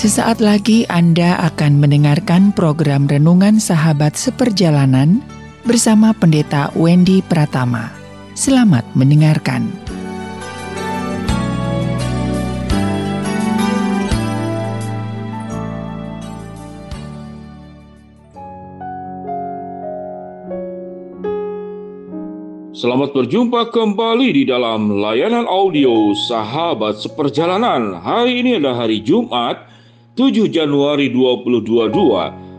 Sesaat lagi Anda akan mendengarkan program Renungan Sahabat Seperjalanan bersama Pendeta Wendy Pratama. Selamat mendengarkan. Selamat berjumpa kembali di dalam layanan audio Sahabat Seperjalanan. Hari ini adalah hari Jumat, 7 Januari 2022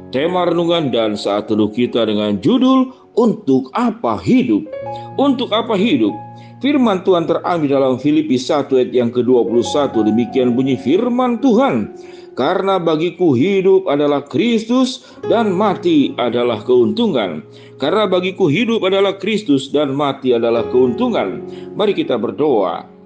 tema renungan dan saat teduh kita dengan judul Untuk Apa Hidup Untuk Apa Hidup Firman Tuhan terambil dalam Filipi 1 ayat yang ke-21 demikian bunyi firman Tuhan karena bagiku hidup adalah Kristus dan mati adalah keuntungan. Karena bagiku hidup adalah Kristus dan mati adalah keuntungan. Mari kita berdoa.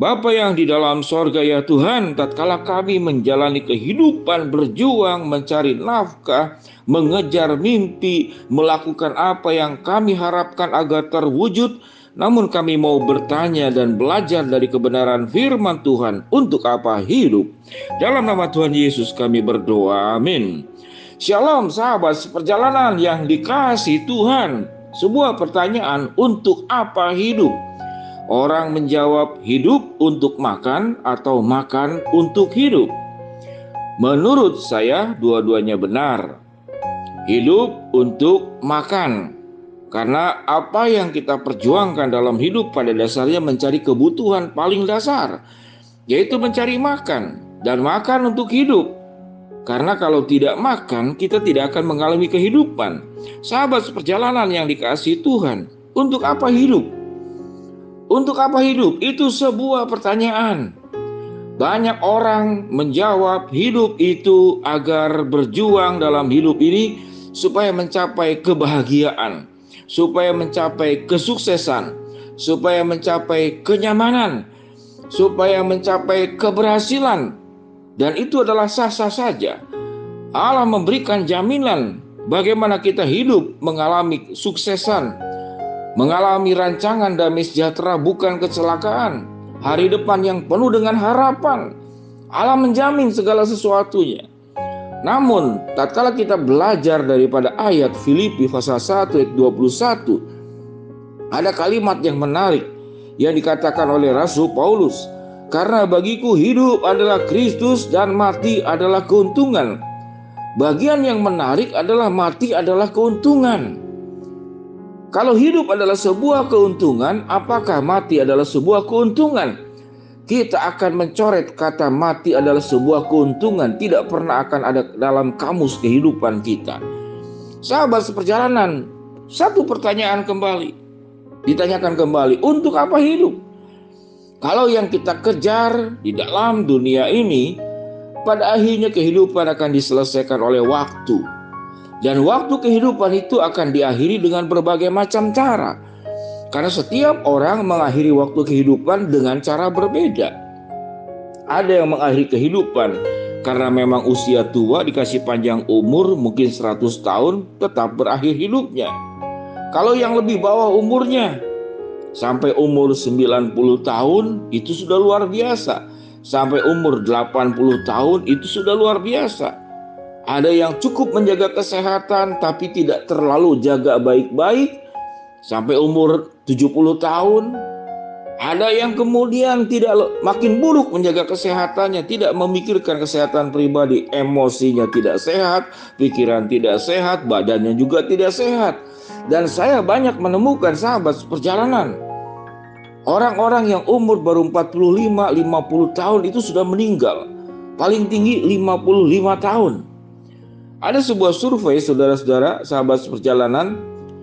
Bapa yang di dalam sorga ya Tuhan, tatkala kami menjalani kehidupan berjuang mencari nafkah, mengejar mimpi, melakukan apa yang kami harapkan agar terwujud, namun kami mau bertanya dan belajar dari kebenaran firman Tuhan untuk apa hidup. Dalam nama Tuhan Yesus kami berdoa, amin. Shalom sahabat seperjalanan yang dikasih Tuhan. Sebuah pertanyaan untuk apa hidup? Orang menjawab hidup untuk makan atau makan untuk hidup. Menurut saya dua-duanya benar. Hidup untuk makan. Karena apa yang kita perjuangkan dalam hidup pada dasarnya mencari kebutuhan paling dasar, yaitu mencari makan dan makan untuk hidup. Karena kalau tidak makan, kita tidak akan mengalami kehidupan. Sahabat seperjalanan yang dikasih Tuhan, untuk apa hidup? Untuk apa hidup? Itu sebuah pertanyaan. Banyak orang menjawab hidup itu agar berjuang dalam hidup ini supaya mencapai kebahagiaan, supaya mencapai kesuksesan, supaya mencapai kenyamanan, supaya mencapai keberhasilan. Dan itu adalah sah-sah saja. Allah memberikan jaminan bagaimana kita hidup mengalami suksesan, mengalami rancangan damai sejahtera bukan kecelakaan, hari depan yang penuh dengan harapan. Allah menjamin segala sesuatunya. Namun, tatkala kita belajar daripada ayat Filipi pasal 1 ayat 21, ada kalimat yang menarik yang dikatakan oleh Rasul Paulus, karena bagiku hidup adalah Kristus dan mati adalah keuntungan. Bagian yang menarik adalah mati adalah keuntungan. Kalau hidup adalah sebuah keuntungan, apakah mati adalah sebuah keuntungan? Kita akan mencoret kata mati adalah sebuah keuntungan, tidak pernah akan ada dalam kamus kehidupan kita. Sahabat seperjalanan, satu pertanyaan kembali. Ditanyakan kembali, untuk apa hidup? Kalau yang kita kejar di dalam dunia ini, pada akhirnya kehidupan akan diselesaikan oleh waktu dan waktu kehidupan itu akan diakhiri dengan berbagai macam cara. Karena setiap orang mengakhiri waktu kehidupan dengan cara berbeda. Ada yang mengakhiri kehidupan karena memang usia tua dikasih panjang umur mungkin 100 tahun tetap berakhir hidupnya. Kalau yang lebih bawah umurnya sampai umur 90 tahun itu sudah luar biasa. Sampai umur 80 tahun itu sudah luar biasa. Ada yang cukup menjaga kesehatan tapi tidak terlalu jaga baik-baik sampai umur 70 tahun. Ada yang kemudian tidak makin buruk menjaga kesehatannya, tidak memikirkan kesehatan pribadi, emosinya tidak sehat, pikiran tidak sehat, badannya juga tidak sehat. Dan saya banyak menemukan sahabat perjalanan Orang-orang yang umur baru 45, 50 tahun itu sudah meninggal. Paling tinggi 55 tahun. Ada sebuah survei saudara-saudara sahabat perjalanan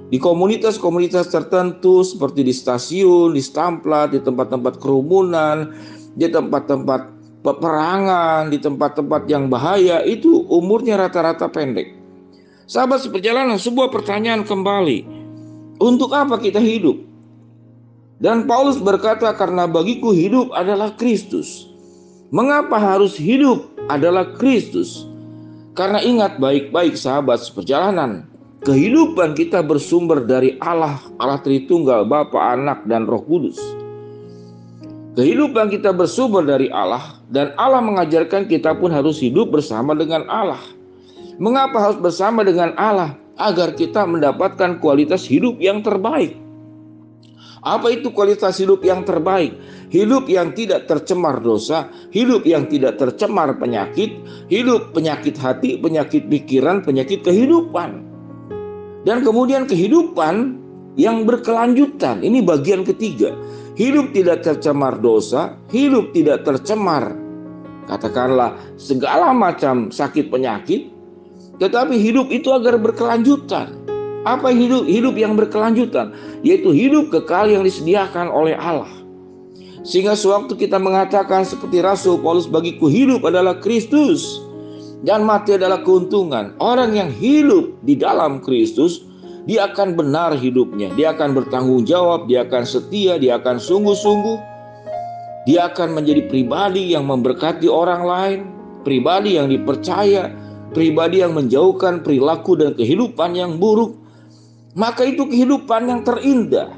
di komunitas-komunitas tertentu seperti di stasiun, di stamplat, di tempat-tempat kerumunan, di tempat-tempat peperangan, di tempat-tempat yang bahaya itu umurnya rata-rata pendek. Sahabat seperjalanan, sebuah pertanyaan kembali. Untuk apa kita hidup? Dan Paulus berkata karena bagiku hidup adalah Kristus. Mengapa harus hidup adalah Kristus? Karena ingat baik-baik sahabat seperjalanan, kehidupan kita bersumber dari Allah, Allah Tritunggal, Bapa, Anak, dan Roh Kudus. Kehidupan kita bersumber dari Allah dan Allah mengajarkan kita pun harus hidup bersama dengan Allah. Mengapa harus bersama dengan Allah? Agar kita mendapatkan kualitas hidup yang terbaik. Apa itu kualitas hidup yang terbaik? Hidup yang tidak tercemar dosa, hidup yang tidak tercemar penyakit, hidup penyakit hati, penyakit pikiran, penyakit kehidupan. Dan kemudian kehidupan yang berkelanjutan. Ini bagian ketiga. Hidup tidak tercemar dosa, hidup tidak tercemar katakanlah segala macam sakit penyakit, tetapi hidup itu agar berkelanjutan. Apa hidup hidup yang berkelanjutan? Yaitu hidup kekal yang disediakan oleh Allah. Sehingga sewaktu kita mengatakan seperti Rasul Paulus bagiku hidup adalah Kristus dan mati adalah keuntungan. Orang yang hidup di dalam Kristus dia akan benar hidupnya, dia akan bertanggung jawab, dia akan setia, dia akan sungguh-sungguh. Dia akan menjadi pribadi yang memberkati orang lain, pribadi yang dipercaya, pribadi yang menjauhkan perilaku dan kehidupan yang buruk. Maka itu kehidupan yang terindah,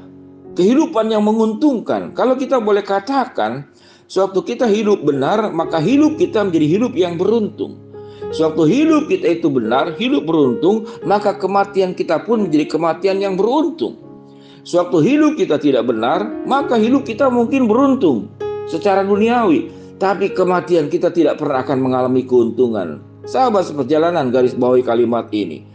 kehidupan yang menguntungkan. Kalau kita boleh katakan, sewaktu kita hidup benar, maka hidup kita menjadi hidup yang beruntung. Sewaktu hidup kita itu benar, hidup beruntung, maka kematian kita pun menjadi kematian yang beruntung. Sewaktu hidup kita tidak benar, maka hidup kita mungkin beruntung secara duniawi, tapi kematian kita tidak pernah akan mengalami keuntungan. Sahabat seperjalanan garis bawahi kalimat ini.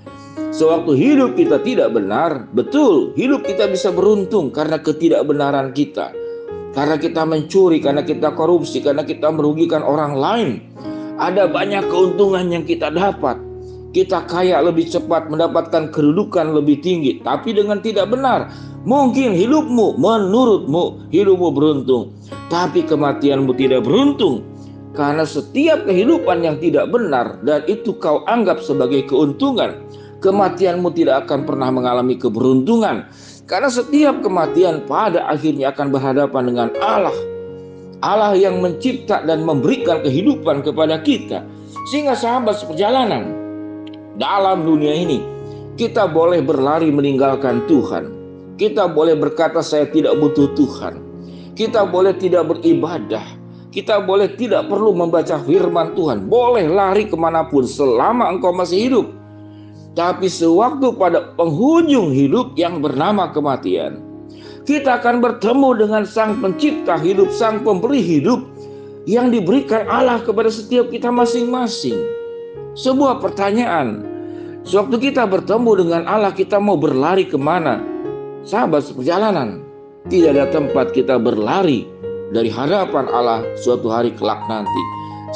Sewaktu hidup kita tidak benar, betul, hidup kita bisa beruntung karena ketidakbenaran kita. Karena kita mencuri, karena kita korupsi, karena kita merugikan orang lain ada banyak keuntungan yang kita dapat. Kita kaya lebih cepat mendapatkan kedudukan lebih tinggi, tapi dengan tidak benar. Mungkin hidupmu menurutmu hidupmu beruntung, tapi kematianmu tidak beruntung. Karena setiap kehidupan yang tidak benar dan itu kau anggap sebagai keuntungan, kematianmu tidak akan pernah mengalami keberuntungan. Karena setiap kematian pada akhirnya akan berhadapan dengan Allah Allah yang mencipta dan memberikan kehidupan kepada kita. Sehingga sahabat seperjalanan dalam dunia ini kita boleh berlari meninggalkan Tuhan. Kita boleh berkata saya tidak butuh Tuhan. Kita boleh tidak beribadah. Kita boleh tidak perlu membaca firman Tuhan. Boleh lari ke mana pun selama engkau masih hidup. Tapi sewaktu pada penghujung hidup yang bernama kematian, kita akan bertemu dengan Sang Pencipta hidup, Sang Pemberi hidup yang diberikan Allah kepada setiap kita masing-masing. Sebuah pertanyaan, sewaktu kita bertemu dengan Allah, kita mau berlari ke mana? Sahabat seperjalanan, tidak ada tempat kita berlari dari hadapan Allah suatu hari kelak nanti.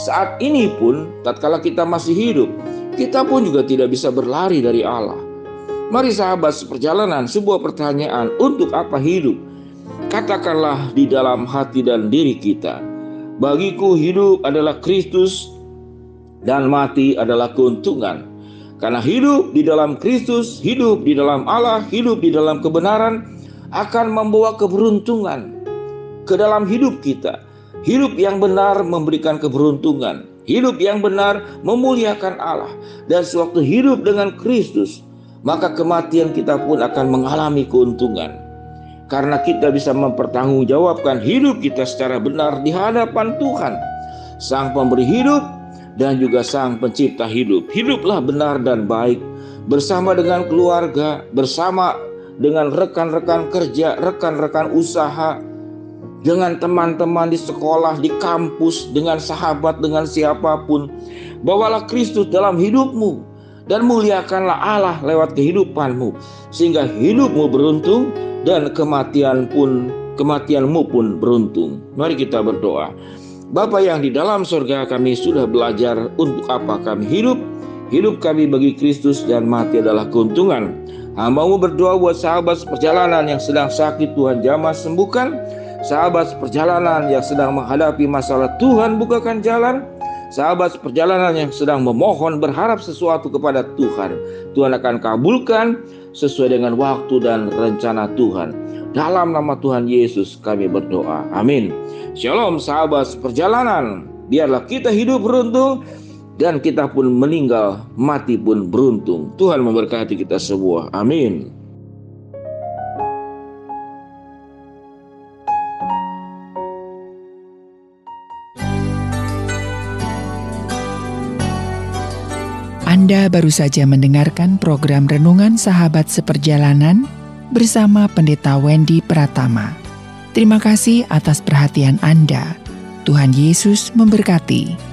Saat ini pun, tatkala kita masih hidup, kita pun juga tidak bisa berlari dari Allah. Mari sahabat seperjalanan sebuah pertanyaan untuk apa hidup? Katakanlah di dalam hati dan diri kita. Bagiku hidup adalah Kristus dan mati adalah keuntungan. Karena hidup di dalam Kristus, hidup di dalam Allah, hidup di dalam kebenaran akan membawa keberuntungan ke dalam hidup kita. Hidup yang benar memberikan keberuntungan. Hidup yang benar memuliakan Allah. Dan sewaktu hidup dengan Kristus, maka kematian kita pun akan mengalami keuntungan. Karena kita bisa mempertanggungjawabkan hidup kita secara benar di hadapan Tuhan, Sang Pemberi hidup dan juga Sang Pencipta hidup. Hiduplah benar dan baik bersama dengan keluarga, bersama dengan rekan-rekan kerja, rekan-rekan usaha, dengan teman-teman di sekolah, di kampus, dengan sahabat, dengan siapa pun. Bawalah Kristus dalam hidupmu dan muliakanlah Allah lewat kehidupanmu sehingga hidupmu beruntung dan kematian pun kematianmu pun beruntung. Mari kita berdoa. Bapa yang di dalam surga kami sudah belajar untuk apa kami hidup. Hidup kami bagi Kristus dan mati adalah keuntungan. Hambamu berdoa buat sahabat perjalanan yang sedang sakit Tuhan jamah sembuhkan. Sahabat perjalanan yang sedang menghadapi masalah Tuhan bukakan jalan sahabat perjalanan yang sedang memohon berharap sesuatu kepada Tuhan, Tuhan akan kabulkan sesuai dengan waktu dan rencana Tuhan. Dalam nama Tuhan Yesus kami berdoa. Amin. Shalom sahabat perjalanan. Biarlah kita hidup beruntung dan kita pun meninggal mati pun beruntung. Tuhan memberkati kita semua. Amin. Anda baru saja mendengarkan program Renungan Sahabat Seperjalanan bersama Pendeta Wendy Pratama. Terima kasih atas perhatian Anda. Tuhan Yesus memberkati.